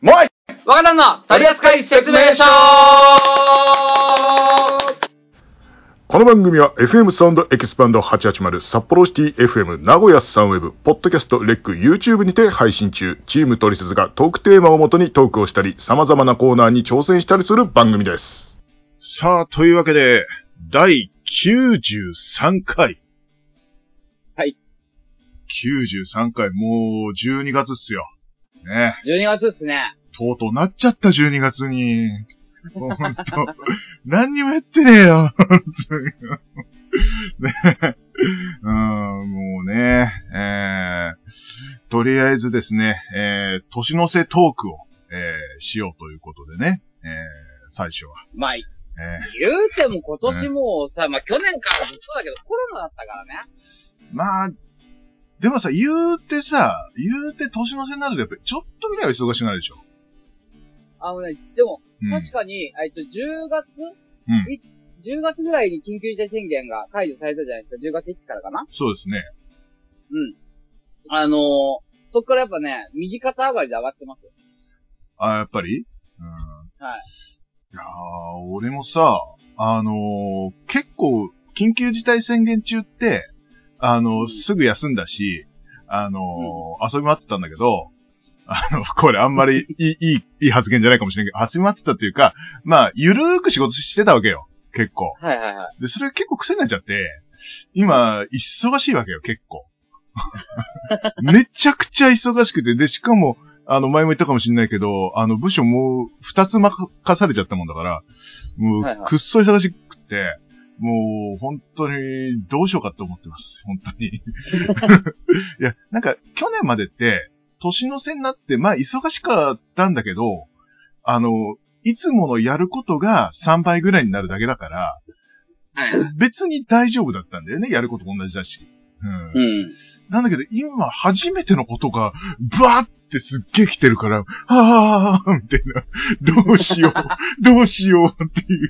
もうい若旦の取扱説明書この番組は FM サウンドエキスパンド880札幌シティ FM 名古屋サンウェブポッドキャストレック YouTube にて配信中チームトリセツがトークテーマをもとにトークをしたり様々なコーナーに挑戦したりする番組ですさあ、というわけで、第93回。はい。93回、もう12月っすよ。ね。12月っすね。とうとうなっちゃった12月に。ほんと、何にもやってねえよ。ねうん、もうね、えー、とりあえずですね、えー、年の瀬トークを、えー、しようということでね、えー、最初は。まあ、え言うても今年もさ、まあ去年からずっとだけどコロナだったからね。ー、まあ、でもさ、言うてさ、言うて年の瀬になるとやっぱりちょっとぐらいは忙しくなるでしょ。あのね、でも、うん。確かに、えっと、10月、うんい ?10 月ぐらいに緊急事態宣言が解除されたじゃないですか。10月1日からかなそうですね。うん。あのー、そっからやっぱね、右肩上がりで上がってますよ。あ、やっぱり？うん。はい。いやー、俺もさ、あのー結構、緊急事態宣言中って、あのすぐ休んだし、あのー遊び回ってたんだけど、あの、これあんまりいい、いい、いい発言じゃないかもしれないけど、遊び回ってたっていうか、まあ、ゆるーく仕事してたわけよ。結構。はいはいはい。で、それ結構癖になっちゃって、今、忙しいわけよ、結構。めちゃくちゃ忙しくて、で、しかも、あの、前も言ったかもしれないけど、あの、部署もう二つ任されちゃったもんだから、もうくっそ忙しくて、もう、本当に、どうしようかって思ってます。本当に。いや、なんか、去年までって、年の瀬になって、まあ、忙しかったんだけど、あの、いつものやることが3倍ぐらいになるだけだから。別に大丈夫だったんだよね。やることも同じだし。うん。うん。なんだけど、今、初めてのことが、ブワーってすっげえ来てるから、はぁーみたいな。どうしよう、どうしようっていう。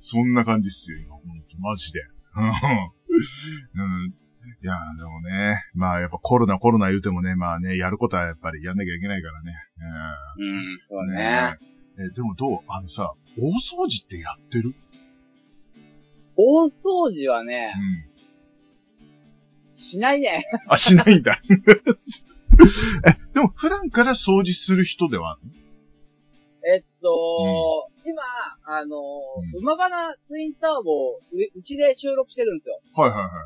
そんな感じっすよ、今。ほんと、マジで。うん。うんいやーでもね、まあやっぱコロナコロナ言うてもね、まあね、やることはやっぱりやんなきゃいけないからね。うん。そううん。ね。え、でもどう？あのさ、大掃除ってやってる？大掃除はねう、ん。しないね。あ、しないんだ。え、でも普段から掃除する人ではえっと、今、あのうん、馬花ツインターボをううちで収録してるんですよ。はいはいはいは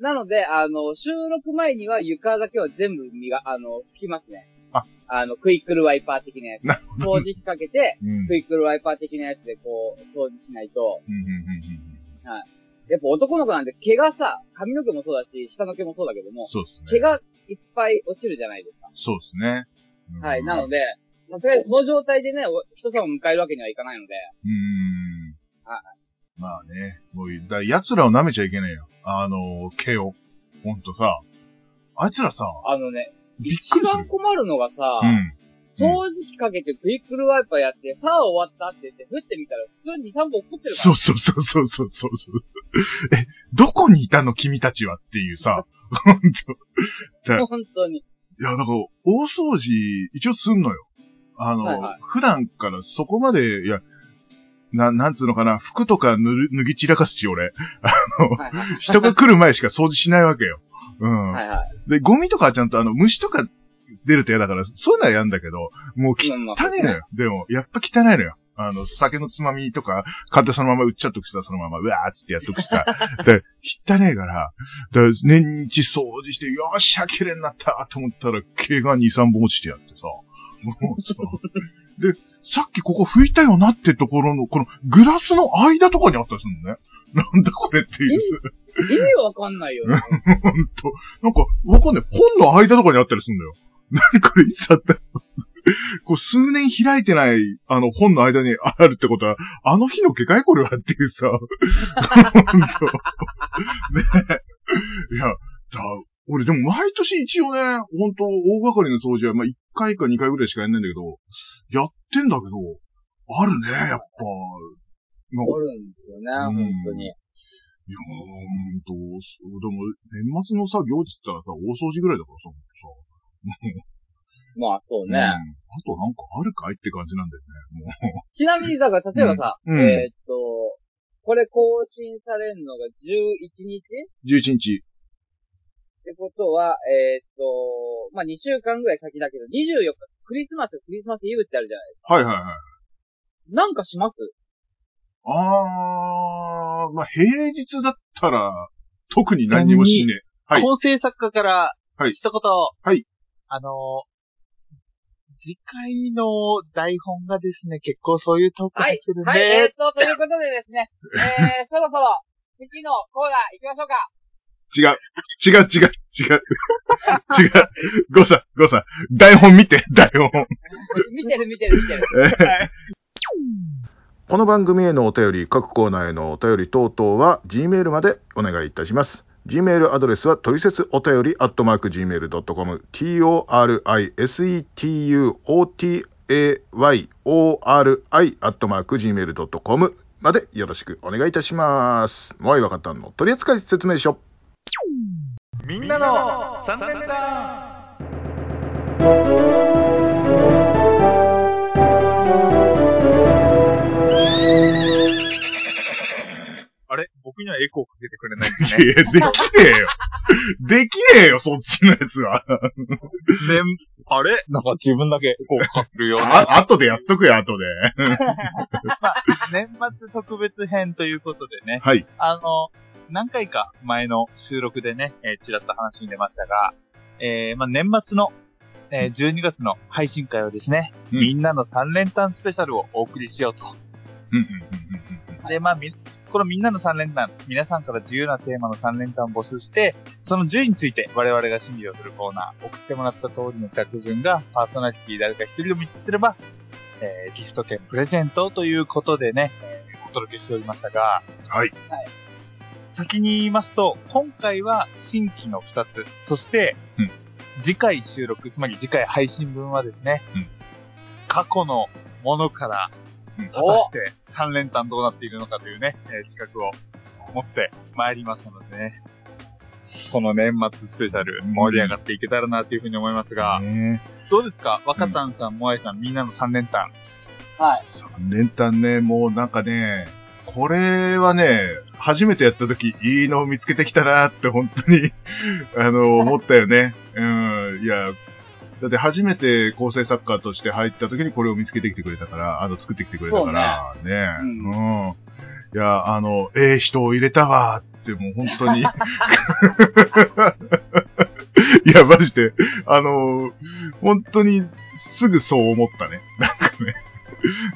い。なので、あの、収録前には床だけは全部磨、あの、拭きますね。ああの、クイックルワイパー的なやつ。掃除機かけて、うん。クイックルワイパー的なやつでこう、掃除しないと、うんうんうんやっぱ男の子なんで毛がさ、髪の毛もそうだし、下の毛もそうだけども、そうですね。毛がいっぱい落ちるじゃないですか。そうですね。うんはい。なので、さすがにその状態でね、お人様を迎えるわけにはいかないので、うーん。はまあね、もう、だ奴らを舐めちゃいけないよ。あの、毛を。ほんとさ。あいつらさ、あのね、一。番困るのがさ、うん。掃除機かけてクイックルワイパーやって、さあ終わったって言って、降ってみたら普通に2、3本落っこってるから。そうそうそうそうそうそうそう。え、どこにいたの君たちはっていうさ。ほんと。だ本当に。いや、なんか、大掃除、一応すんのよ。あの、はいはい普段からそこまで、いや、な、なんつうのかな、服とか脱る脱ぎ散らかすし、俺。はいはい。人が来る前しか掃除しないわけよ。うん。はいはい。で、ゴミとかはちゃんとあの、虫とか出ると嫌だから、そういうのはやんだけど、もう汚ねえのよ。でも、やっぱ汚いのよ。あの、酒のつまみとか、買ってそのまま売っちゃっとくしさ、そのまま、うわーってやっとくしさ。で、汚ねえから、で年日掃除して、よっしゃ、綺麗になったと思ったら、毛が2、3本落ちてやってさ。もうさ。で、さっきここ拭いたよなってところの、このグラスの間とかにあったりするのね。なんだこれっていう。意味わかんないよね。ほんと。なんか、わかんない。本の間とかにあったりするんだよ。何これいつあったのこう、数年開いてない、あの、本の間にあるってことは、あの日の毛かいこれはっていうさ。ほんと。ねいや、だ、俺でも毎年一応ね、ほんと、大掛かりの掃除は、まあ、1回か2回ぐらいしかやんないんだけど、やってんだけど、あるね、やっぱ。あるんですよね、うん本当に。いやー、ほんと、でも、年末のさ、行事って言ったらさ、大掃除ぐらいだからさ、ほんとさ。まあそううん。ね。あとなんかあるかいって感じなんだよね。もう。ちなみに、だから、例えばさ、うんうんえーっと、これ更新されるのが11日？11日。ってことは、えーっと、まあ、2週間ぐらい先だけど、24日、クリスマス、クリスマスイブってあるじゃないですはいはいはい。か。なんかします？あー、まあ、平日だったら、特に何にもしねはい構成作家から、はい一言。はい。あの次回の台本がですね、結構そういうトークはい入ってるんで、はい、えーっと、ということでですね、えー、そろそろ、次のコーナー行きましょうか。違う。違う違う違う。違う。ゴさん、ゴさん。台本見て、台本。見てる見てる見てる。この番組へのお便り、各コーナーへのお便り等々は Gmail までお願いいたします。Gmail アドレスは、トリセツお便り、アットマーク Gmail.com、t-o-r-i-s-e-t-u-o-t-a-y-o-r-i、アットマーク Gmail.com までよろしくお願いいたします。もうわかったの取扱説明書。みんなの三連単にはエコーかけてくれないんですいや、ね。できねえよ。できねえよ、そっちのやつは。ね、あれ？なんか自分だけエコーかけるような。あ、後でやっとくよ、後で。年末特別編ということでね、はい。あの、何回か前の収録でね、えーちらっと話に出ましたが、えーまあ、年末の、えー12月の配信会をですね、うんみんなの3連単スペシャルをお送りしようと。うんうんうんうんで、まあ、み、このみんなの3連単、皆さんから自由なテーマの3連単を募集して、その順位について我々が審議をするコーナー、送ってもらった通りの着順がパーソナリティ誰か一人でも一致すれば、えーギフト券プレゼントということでね、えーお届けしておりましたが、はい。先に言いますと、今回は新規の2つ、そして、うん。次回収録、つまり次回配信分はですね、うん。過去のものから、うん果たして3連単どうなっているのかというね、えー企画を持ってまいりますのでね、この年末スペシャル盛り上がっていけたらなというふうに思いますが、ねどうですか？若旦さん、もあいさん、みんなの3連単。はい。三連単ね、もうなんかね、これはね、初めてやった時、いいのを見つけてきたなって本当に、あの、思ったよね。うん、いや、だって初めて構成作家として入った時にこれを見つけてきてくれたから、あの、作ってきてくれたから、ねううん。いや、あの、ええ人を入れたわって、もう本当に。いや、マジで、あの、本当にすぐそう思ったね。なんかね。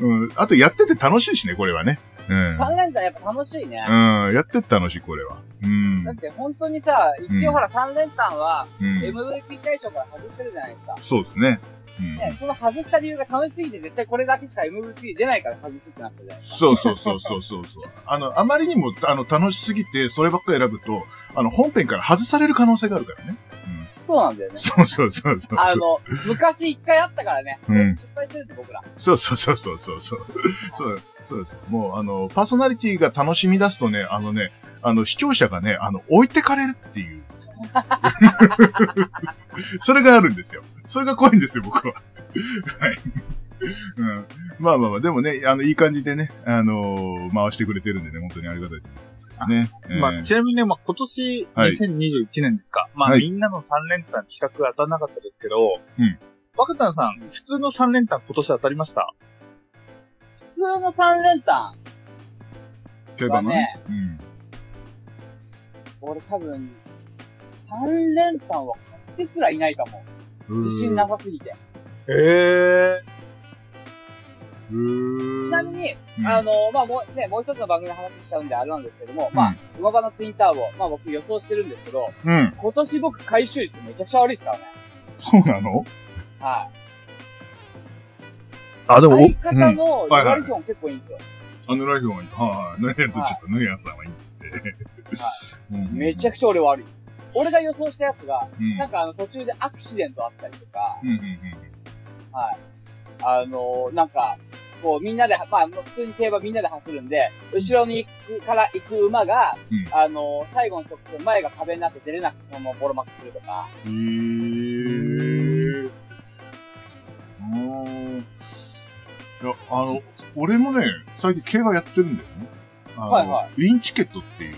うん。あとやってて楽しいしね、これはね。うん。3連単やっぱ楽しいね。うん、やってて楽しい、これは。うんだ。って本当にさ、一応ほら3連単はうん。MVP 対象から外してるじゃないですか。そうですね。うん。ね、その外した理由が楽しすぎて絶対これだけしか MVP 出ないから外すってなったじゃないですか。そうそうそうそうそうそう。あの、あまりにも、あの、楽しすぎて、そればっかり選ぶと、あの、本編から外される可能性があるからね。そうなんだよね。そうそうそうそう。あの、昔一回あったからね。うん失敗してるって僕ら。そうそうそうそうそうそう。そう、そうです。もう、あの、パーソナリティが楽しみ出すとね、あのね、あの、視聴者がね、あの、置いてかれるっていう。それがあるんですよ。それが怖いんですよ、僕は。はい。うん。まあまあまあ、でもね、あの、いい感じでね、あのー回してくれてるんでね、本当にありがたいと思いますね。えーまあ、ちなみにね、まあ、今年、はい2021年ですか。まあ、はいみんなの3連単企画当たらなかったですけど、うん。若旦さん、普通の3連単今年当たりました？普通の3連単、競馬のはねうん。俺多分、3連単は買ってすらいないかも。自信なさすぎて。へえ。うーん。ちなみに、うんあの、まあ、もうね、もう一つの番組の話しちゃうんであれなんですけども、まあ、馬場のツインターボ、まあ僕予想してるんですけど、うん。今年僕回収率めちゃくちゃ悪いですからね。そうなの？はい。あ、でも、相方のはいはいワリソン結構いいんですよ。あのラジオがいい。はいはい。ヌエとちょっとヌエアさんはいいって。うんめちゃくちゃ俺悪い。俺が予想したやつが、うんなんかあの途中でアクシデントあったりとか、うんうんはい。あのなんか、こうみんなで、まあ普通に競馬みんなで走るんで、後ろに行くから行く馬が、うんあの最後の直線前が壁になって出れなくてそのボロ負けするとか、うん。へー。いや、あの、俺もね、最近競馬やってるんだよね。はいはウィンチケットっていう。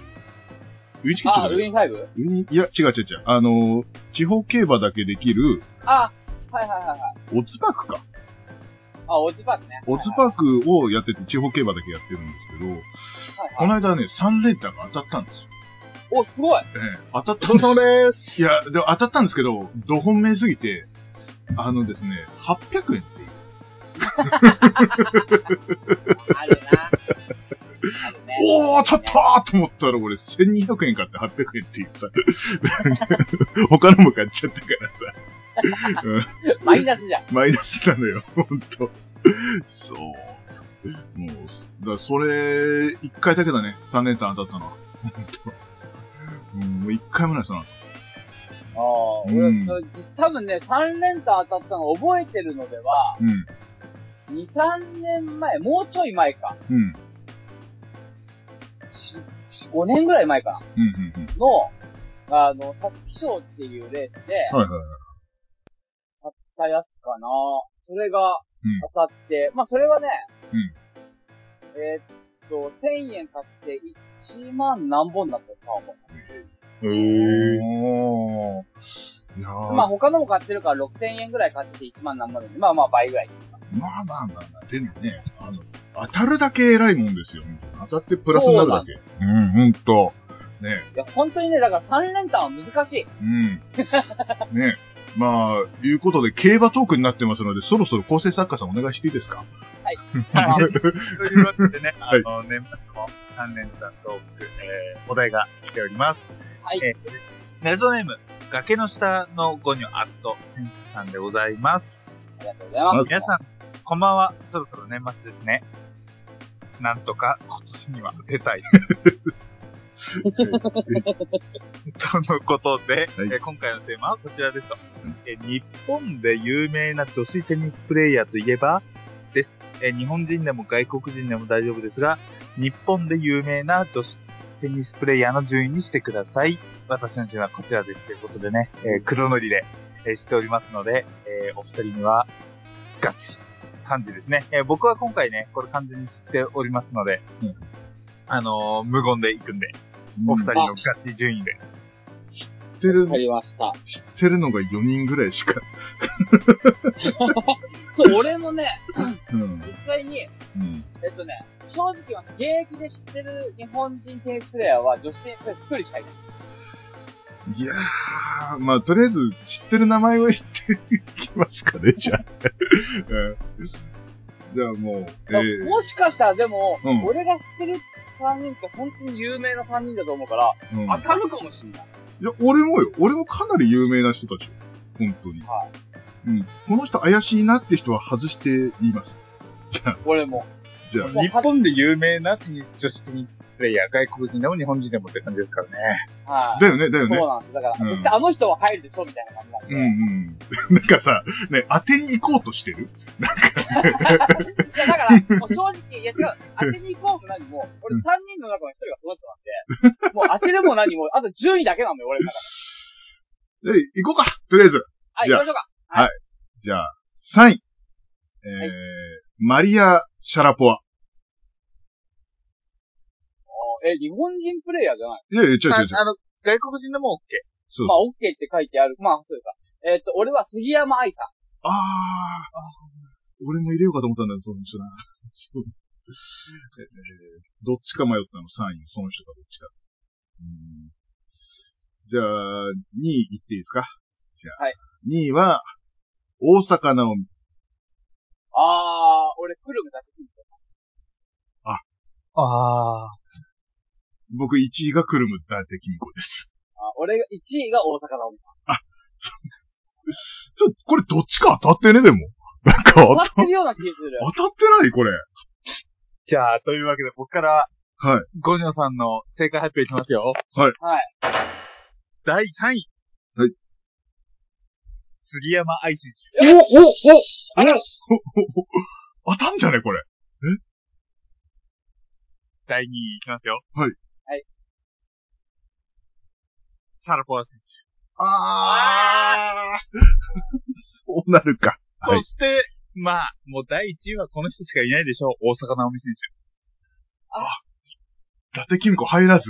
ウィンチケットあ、ウィンファイブ？ウィンいや、違う違う違う。あの、地方競馬だけできる、あ、はいはいはいはい。オッズパークか。あ、オズパークね。オッズーパークをやってて、地方競馬だけやってるんですけど、ク。はいこはい。の間ね、3連単が当たったんですよ。お、すごい。ええ、当たった。どうもです。いや、でも当たったんですけど、ど本命すぎて、あのですね、800円っていう。あるな。おー、当たったーと思ったら俺1200円買って800円っていうさ。他のも買っちゃったからさ。うんマイナスじゃん。マイナスなのよ、ほんと。そう。もう、だそれ、一回だけだね、3連単当たったのは。ほんと。うん、もう一回もない、その後。ああ、俺、うん多分ね、3連単当たったの覚えてるのでは、うん、2、3年前、もうちょい前か。うん、5年ぐらい前かうん、うん、うん。な。の、あの、皐月賞っていうレースで、はいはいはい。たやつかな。それがうん当たって、まあそれはね、うんえーっと、1000円買って1万何本だったか思う。へー。おー。まあ他のも買ってるから6000円ぐらい買って1万何本で、まあまあ倍ぐらい。まあまあまあまあ、でもね、あの、当たるだけ偉いもんですよ。当たってプラスになるだけ。うん、ほんと。ね、いや、本当にね、だから3連単は難しい。うん。ね、まあ、いうことで、競馬トークになってますので、そろそろ構成作家さんお願いしていいですか？はい。というわけでね、はいあの、年末の3連単トーク、えー、お題が来ております。はいえー、ネゾネーム、崖の下のゴニョアットセンスさんでございます。ありがとうございます。皆さん、こんばんは。そろそろ年末ですね。なんとか今年には出たい。とのことで、はい。えー今回のテーマはこちらですと、えー日本で有名な女子テニスプレイヤーといえばです、えー日本人でも外国人でも大丈夫ですが、日本で有名な女子テニスプレイヤーの順位にしてください。私の順位はこちらですということでね、えー黒塗りで、えーしておりますので、えーお二人にはガチ感じですね。えー僕は今回ね、これ完全に知っておりますので、うん。あのー無言で行くんで、お二人のガチ順位で。知ってるわか、りました。知ってるのが4人ぐらいしか。そう、俺もね、うん。実際に、うん。えっとね、正直は現役で知ってる日本人テニスプレイヤーは女子テニスプレイヤー一人しかいない。いやー、まあ、とりあえず知ってる名前を言っていきますかね、じゃあ。うんじゃあもう、えー、もしかしたらでも、うん俺が知ってる3人って本当に有名な3人だと思うから、うん当たるかもしんない。いや、俺もよ。俺もかなり有名な人たちよ。本当に。はうん。この人怪しいなって人は外して言います。じゃあ、俺も。じゃあ、日本で有名なテニス、女子テニスプレイヤー、外国人でも日本人でもって感じですからね。はい。だよね、だよね。そうなんです。だから、うん絶対あの人は入るでしょみたいな感じなんで。うんうん。なんかさ、ね、当てに行こうとしてるいや、だから、もう正直、いや違う、当てに行こうも何も、俺3人の中の1人がその人なんで、もう当てるも何も、あと順位だけなんだよ、俺の中で。で、行こうかとりあえず。はい、じゃあ行きましょうか。じゃあ、3位。えーはいマリア・シャラポワ。え、日本人プレイヤーじゃないいやいや、ちょいちあょいちょい。あの、外国人でも OK。そうまあ、OK って書いてある。まあ、そうか。えっと、俺は杉山愛さん。あー、俺も入れようかと思ったんだけど、その人な。どっちか迷ったの、3位。その人かどっちか。うんじゃあ、2位いっていいですか？じゃあ、はい2位は、大阪直美。あー、俺、クルムだけ聞いてああ。僕1位がクルムダテキミコです。あ俺が、1位が大阪直美さちょ、これどっちか当たってね、でも。なんかん。当たってるような気がする。当たってない？これ。じゃあ、というわけで僕から、はい。ゴニョさんの正解発表いきますよ。はい。第3位。はい。杉山愛選おおおあら当たんじゃねこれ。手。第2位いきますよ。はい。はい。サラポワ選手。あー。そうなるか。はいそして、まあ、もう第1位はこの人しかいないでしょう。大坂なおみ選伊達公子入らず。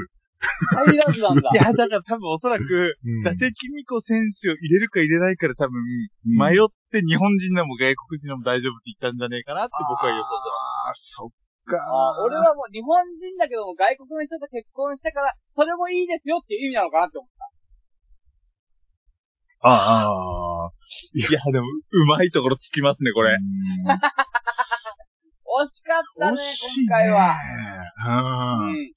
入らずなんだ手。い。や、だから多分おそらく、うん伊達公子選手を入れるか入れないかで多分、うん迷って日本人でも外国人でも大丈夫って言ったんじゃねえかなって僕は予想してああ、そっか。あ俺はもう日本人だけども外国の人と結婚したから、それもいいですよっていう意味なのかなって思った。ああ、ます。いや、でも、うまいところつきますね、これ。うん惜しかったね、惜しい今回は。は。うん。うん。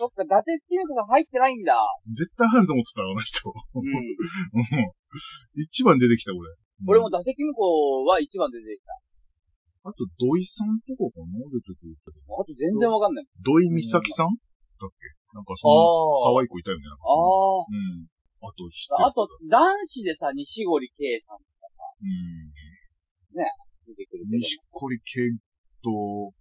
そっか、伊達公子さん入ってないんだ。絶対入ると思ってた、あの人。うん。うん一番出てきた、俺。俺も伊達公子は一番出てきた。あと、土井さんとかかな？出てくるけど。あと全然わかんない。土井美咲さん？だっけ？なんかそあの、可愛い子いたよね。なんかあうん。あと、あ。あと、男子でさ、西堀圭さんうん。出てくるけど。西堀圭と、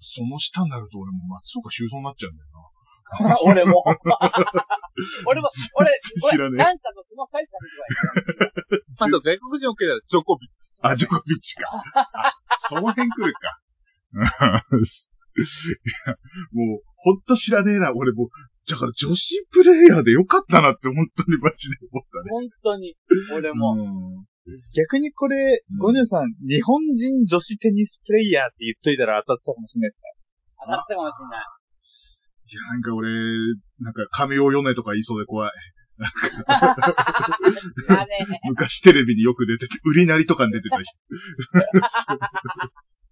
その下になると俺も松岡修造になっちゃうんだよな。俺も。俺も、俺、俺、なんかとその二人しか出てこない。あと外国人 OK だら、ジョコビッチ。あ、ジョコビッチか。あその辺来るか。いやもう、ほんと知らねえな。俺もう、だから女子プレイヤーでよかったなって本当にマジで思ったね。本当に。俺も。うん逆にこれうん、ゴニョさん、日本人女子テニスプレイヤーって言っといたら当たってたかもしれないですね。当たったかもしれない。いや、なんか俺、なんか紙を読めとか言いそうで怖い。昔テレビによく出てて、売りなりとかに出てた人。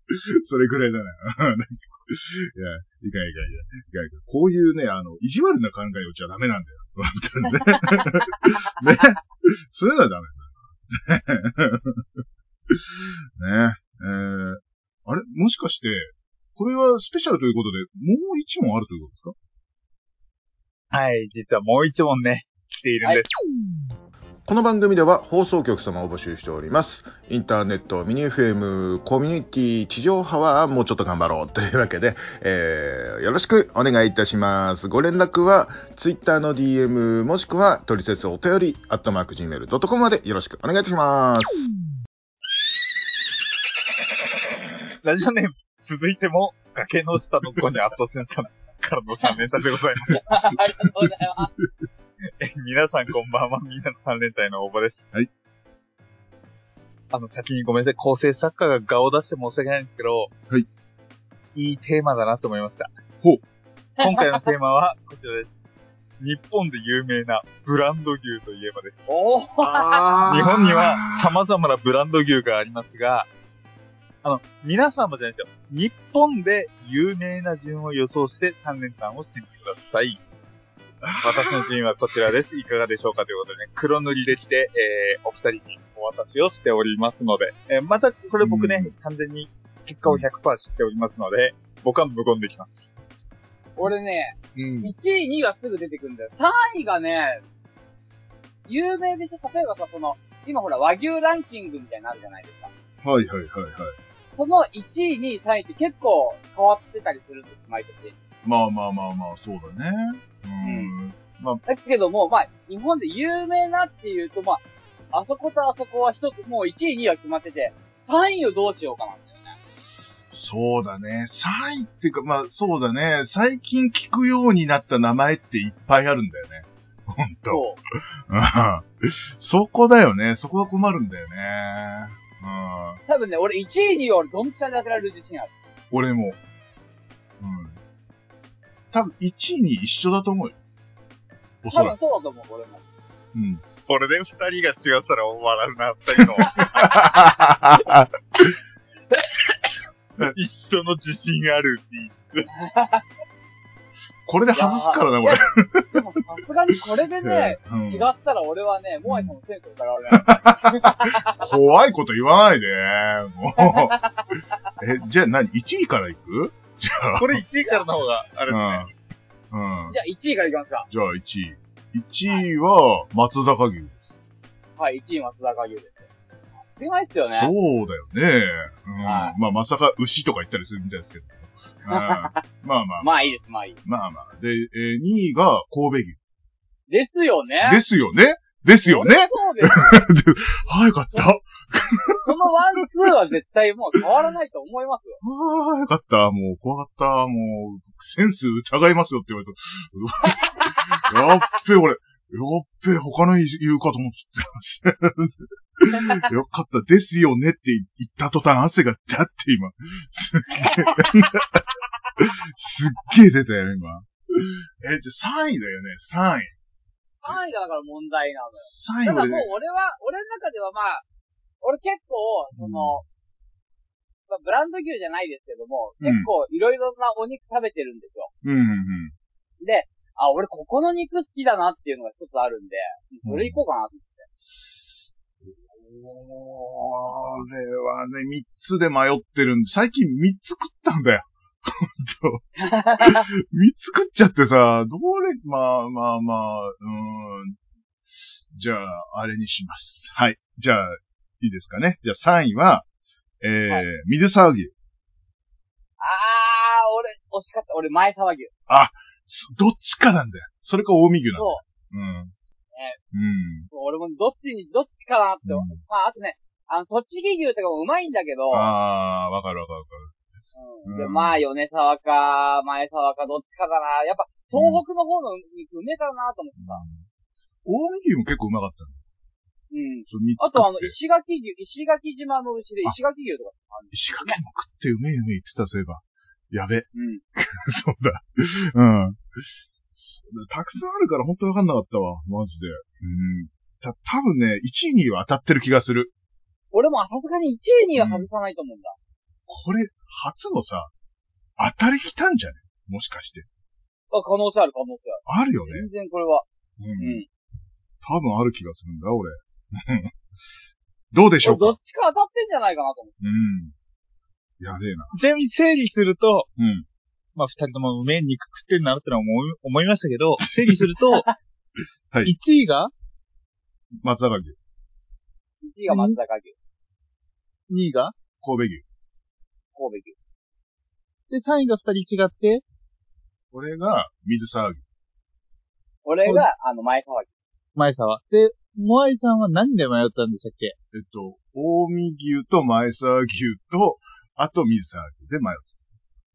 それぐらいだな。いや、いかんいかんいかんいかん。こういうね、あの、意地悪な考えをちゃダメなんだよ。ね。ね。そういうのはダメですよ。ね。えー、あれ？もしかして、これはスペシャルということで、もう一問あるということですか？はい、実はもう一問ね、来ているんです。この番組では放送局様を募集しております。インターネット、ミニ FM、コミュニティ、地上波はもうちょっと頑張ろうというわけで、えーよろしくお願いいたします。ご連絡は Twitter の DM もしくは取説お便り、アットマーク Gmail.com までよろしくお願いいたします。ラジオネーム、続いても、崖の下の子にアットセンさんからの3連単でございます。ありがとうございます。え皆さんこんばんは、みんなの3連単への応募です。はい。あの、先にごめんなさい、構成作家が顔を出して申し訳ないんですけど、はい。いいテーマだなと思いました。ほう。今回のテーマは こちらです。日本で有名なブランド牛といえばです。おー。日本には様々なブランド牛がありますが、あの、皆様じゃないですよ。日本で有名な順を予想して3連単をしてみてください。私の順位はこちらです。いかがでしょうかということでね、黒塗りできて、えー、お二人にお渡しをしておりますので、えー、また、これ僕ね、うん完全に結果を100%知っておりますので、僕は無言できます。俺ね、うん。1位、2位はすぐ出てくるんだよ。3位がね、有名でしょ例えばさ、その、今ほら和牛ランキングみたいになのあるじゃないですか。はいはいはいはい。その1位、2位、3位って結構変わってたりするんです、毎年。まあまあまあまあ、そうだね。うん。まあ、だけども、まあ、日本で有名なっていうと、まあ、あそことあそこは一つ、もう1位、2位は決まってて、3位をどうしようかなんだよね。そうだね。3位っていうか、まあそうだね。最近聞くようになった名前っていっぱいあるんだよね。ほんと。そ そこだよね。そこが困るんだよね。うん。多分ね、俺1位、2位は俺ドンピシャで当てられる自信ある。俺も。うん。多分1位に一緒だと思うよ。おそ多らく。分そうだと思う、俺も。うん。これで二人が違ったら笑うな、二人の。一緒の自信があるって言って。これで外すからな、俺。でもさすがにこれでね、うん違ったら俺はね、モアイさんのセンスから俺はね。怖いこと言わないで。もう。え、じゃあ何 ?1 位から行く？じゃあ。これ1位からの方が、あれですね。うん。うん。じゃあ1位からいきますか。じゃあ1位。1位は松阪牛です。はい、1位松阪牛です。当たり前っすよね。そうだよね。うん。はいまあまさか牛とか言ったりするみたいですけど。うん まあまあ。まあいいです、まあいいでまあまあ。で、えー2位が神戸牛。す。ですよね。ですよねですよねそうですよ。早かった。そのワン、ツーは絶対もう変わらないと思いますよ。ああ、よかった。もう、怖かった。もう、センス疑いますよって言われた。やっべえ、俺。やっべえ、他の言うかと思ってた。よかった。ですよねって言った途端汗がだって今。すっげえ。すっげえ出たよ、今。え、じゃあ3位だよね、3位。3位がだから問題なのよ。3位だもう俺は、俺の中ではまあ、俺結構、その、まあ、ブランド牛じゃないですけども、うん結構いろいろなお肉食べてるんですよ。うん、うん、うん。で、あ、俺ここの肉好きだなっていうのが一つあるんで、それいこうかなと思って。おーれはね、3つで迷ってるんで、最近3つ食ったんだよ。ほんと。3つ食っちゃってさ、どれ、まあまあまあ、うーん。じゃあ、あれにします。はい。じゃあ、いいですかね。じゃあ3位は、えー、はい水沢牛。あー、俺、惜しかった。俺、前沢牛。そどっちかなんだよ。それか近江牛なんだよ。そう。うん。うん。俺もどっちに、どっちかなって。うんまあ、あとね、あの、栃木牛とかもうまいんだけど、あー、わかるわかるわかうんで、うんまあ、米沢か、前沢か、どっちかだな。やっぱ、東北の方の肉うめえからなと思ってさ。る。近江牛も結構うまかった。うん。あと、あの、石垣牛、石垣島の牛で、石垣牛とか。石垣も食ってうめえうめえ言ってた、そういえば。やべ。うん。そうだ。うん。たくさんあるから本当にわかんなかったわ。マジで。うん。た、多分ね、1位には当たってる気がする。俺もさすがに1位には外さないと思うんだ。これ、初のさ、当たりきたんじゃね？もしかして。あ、可能性ある、可能性ある。あるよね。全然これは。う。うんん。多分ある気がするんだ、俺。どうでしょうか？俺どっちか当たってんじゃないかなと思って。うん。やべえな。ちなみに整理すると、うん。まあ、二人ともうめえ肉食ってんなってのは思い思いましたけど、整理すると、はい1位が松坂牛、1位が松坂牛、2位が神戸牛。神戸牛。で、3位が2人違って、これが、水沢牛。俺が、あの、前沢牛。前沢。で、モアイさんは何で迷ったんでしたっけ？えっと、近江牛と前沢牛と、あと水沢牛で迷って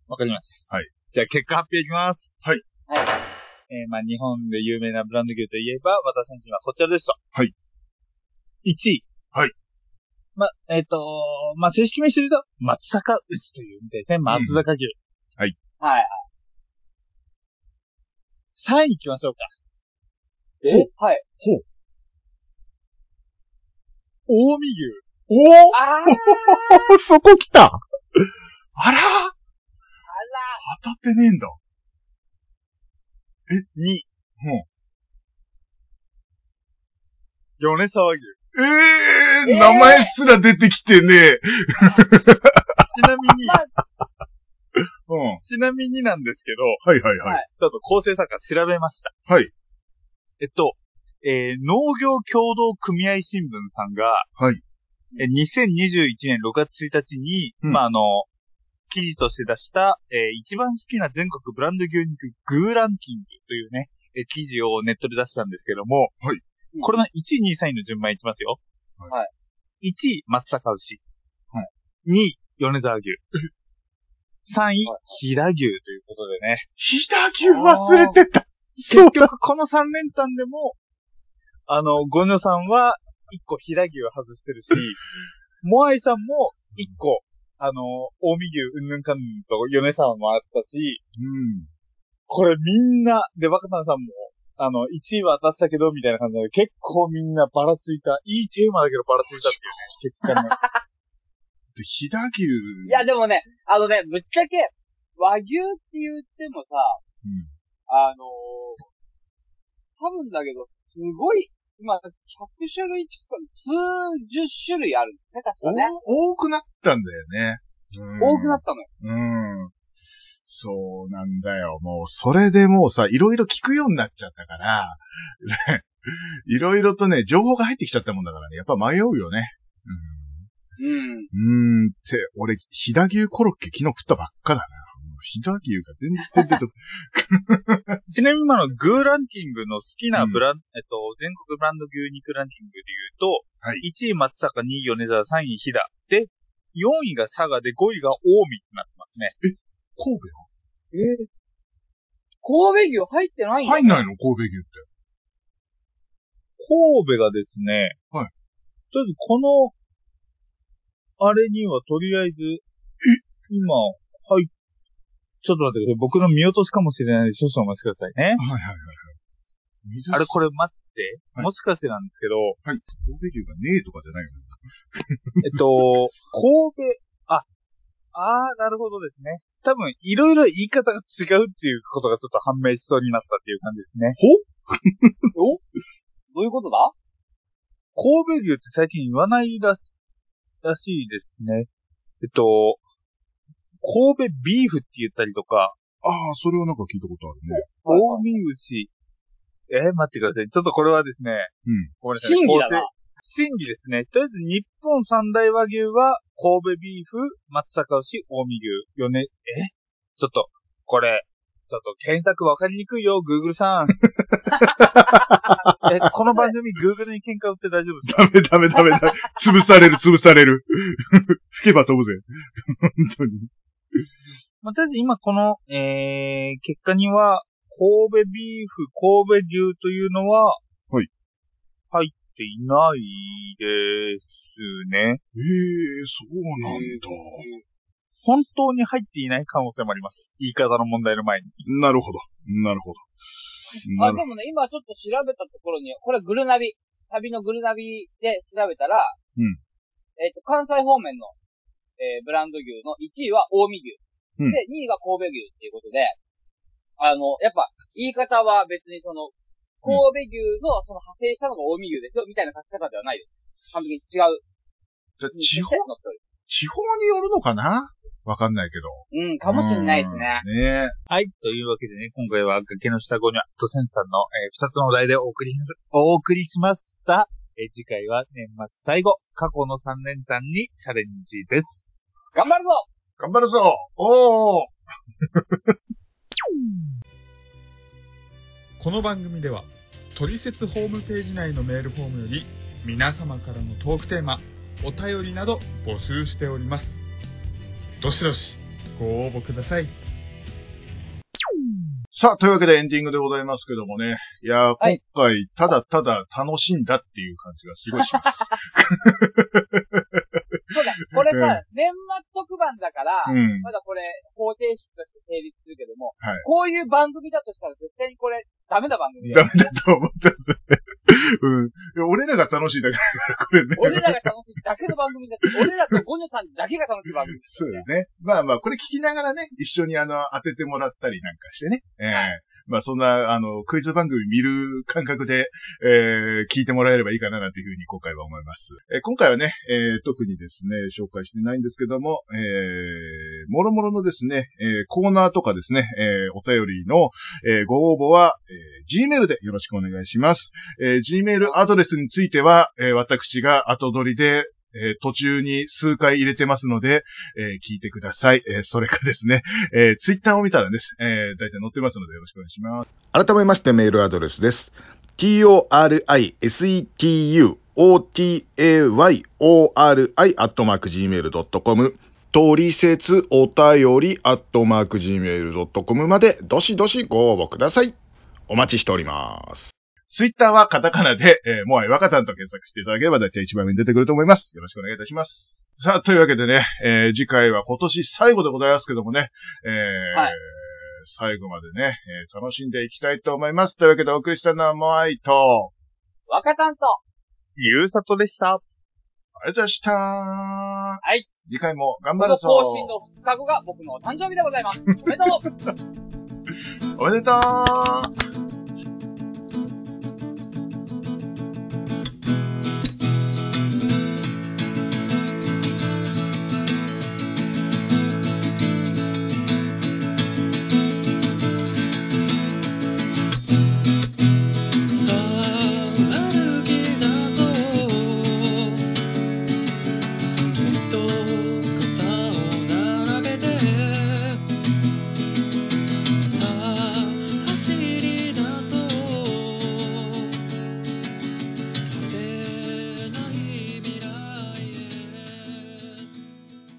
わかりました。はい。じゃあ結果発表いきます。はい。えー、まあ日本で有名なブランド牛といえば、私たちにはこちらですと。はい。1位。はい。まあ、えっ、とまあ正式名すると、松阪牛というんですね。松阪牛。はい。3位行きましょうか。え？はい。近江牛。おおそこ来たあらあら当たってねえんだ。2位。うん。米沢牛。ええー、えー名前すら出てきてねえ。ちなみに、うん。ちなみになんですけど、はいはいは。はいちょっと構成作家調べました。はい。えっと、えー農業協同組合新聞さんが、はい。えー2021年6月1日に、うんまあ、あの、記事として出した、えー一番好きな全国ブランド牛肉グーランキングというね、えー記事をネットで出したんですけども、はいこれの1位、2位、3位の順番いきますよ。はい1位、松阪牛。はい2位、米沢牛。3 位はい、飛騨牛ということでね。飛騨牛忘れてた。結局、この3連単でも、あの、ゴニョさんは、1個飛騨牛を外してるし、モアイさんも、1個、あの、近江牛うんぬんかんぬんと米さんもあったし、うん。これみんな、で、若田さんも、あの、1位は当たったけど、みたいな感じで、結構みんなばらついた。いいテーマだけどばらついたっていうね、結果ね。で、飛騨牛。いや、でもね、あのね、ぶっちゃけ、和牛って言ってもさ、うん。あのー、多分だけど、すごい、今、100種類近く、数十種類あるんですね、確かね。お多くなったんだよね。うん多くなったのよ。うん。そうなんだよ。もう、それでもうさ、いろいろ聞くようになっちゃったから、ね いろいろとね、情報が入ってきちゃったもんだからね、やっぱ迷うよね。うん。うん。うーんって、俺、飛騨牛コロッケ昨日食ったばっかだな。飛騨牛が全然出てこ ちなみに今のグーランキングの好きなブラン、えっと、全国ブランド牛肉ランキングで言うと、はい1位松坂、2位米沢、3位飛騨。で、4位が佐賀で5位が近江ってなってますね。神戸えー、神戸牛入ってない。入んないの？神戸牛って。神戸がですね、はい。とりあえずこの、あれにはとりあえず、今、はい、ちょっと待ってください。僕の見落としかもしれないので少々お待ちくださいね。はいはいはいはい。水あれこれ待って、はいもしかしてなんですけど、はい。神戸牛がねえとかじゃないよね。えっと、神戸、あ、あー、なるほどですね。多分、いろいろ言い方が違うっていうことがちょっと判明しそうになったっていう感じですね。お？どういうことだ？神戸牛って最近言わないらしらしいですね。えっと、神戸ビーフって言ったりとか、ああ、それはなんか聞いたことあるね。近江牛。えー待ってください。ちょっとこれはですね、うん。ごめんなさい。真偽だな。真偽ですね。とりあえず日本三大和牛は神戸ビーフ、松阪牛、近江牛、よね、え？ちょっと、これ、ちょっと検索わかりにくいよ、Google さん。え、この番組 Google に喧嘩売って大丈夫ですか？ダメダメダメダメ。潰される、潰される。吹けば飛ぶぜ。本当に。まあ、とりあえず今この、えー、結果には、神戸ビーフ、神戸牛というのは、はい。入っていないですね。ええそうなんだ。本当に入っていない可能性もあります。言い方の問題の前に。なるほど。なるほど。あ、なるでもね、今ちょっと調べたところに、これグルナビ、旅のグルナビで調べたら、うんえっ、と、関西方面の、えーブランド牛の1位は近江牛。うんで、2位が神戸牛っていうことで、あの、やっぱ、言い方は別にその、神戸牛のその派生したのが近江牛ですよ、みたいな書き方ではないです。完璧に違う。じゃあ地方、地方によるのかな？わかんないけど。うん、かもしれないですね。うんねはい。というわけでね、今回は崖の下後には、トセンさんの、えー二つのお題でお送りし、お送りしました。えー次回は年末最後、過去の3連単にチャレンジです。頑張るぞ頑張るぞ。おー。この番組ではトリセツホームページ内のメールフォームより皆様からのトークテーマお便りなど募集しております。どしどしご応募ください。さあ、というわけでエンディングでございますけどもね。いやー、はい。今回、ただただ楽しんだっていう感じがすごいします。そうだ、これうんさ、年末特番だから、うん。まだこれ、方程式として成立するけども、はいこういう番組だとしたら絶対にこれ、ダメな番組ダだよ。メだと思ったんだね。うん。俺らが楽しいだけだから、これね。俺らが楽しいだけの番組だって、俺らとゴニョさんだけが楽しい番組だそうだね。まあまあ、これ聞きながらね、一緒にあの、当ててもらったりなんかしてね。ええまあそんな、あの、クイズ番組見る感覚で、えー聞いてもらえればいいかななんていうふうに今回は思います。えー今回はね、えー特にですね、紹介してないんですけども、えー、もろもろのですね、えーコーナーとかですね、えーお便りの、えーご応募は、えー Gmail でよろしくお願いします。えー Gmail アドレスについては、えー私が後取りで、えー途中に数回入れてますので、えー聞いてください。えーそれかですね、えー、ツイッターを見たらです、えー、大体載ってますのでよろしくお願いします。改めましてメールアドレスです。torisetotayori アットマーク gmail.com トリセツお便りアットマーク gmail.com までどしどしご応募ください。お待ちしております。ツイッターはカタカナで、えー、モアイ若さんと検索していただければ大体一番目に出てくると思います。よろしくお願いいたします。さあ、というわけでね、えー次回は今年最後でございますけどもね、えーはい最後までね、えー楽しんでいきたいと思います。というわけでお送りしたのはモアイと、若さんと、ゆうさとでした。ありがとうございました。はい次回も頑張このるぞ。更新の2日後が僕の誕生日でございます。おめでとう おめでとう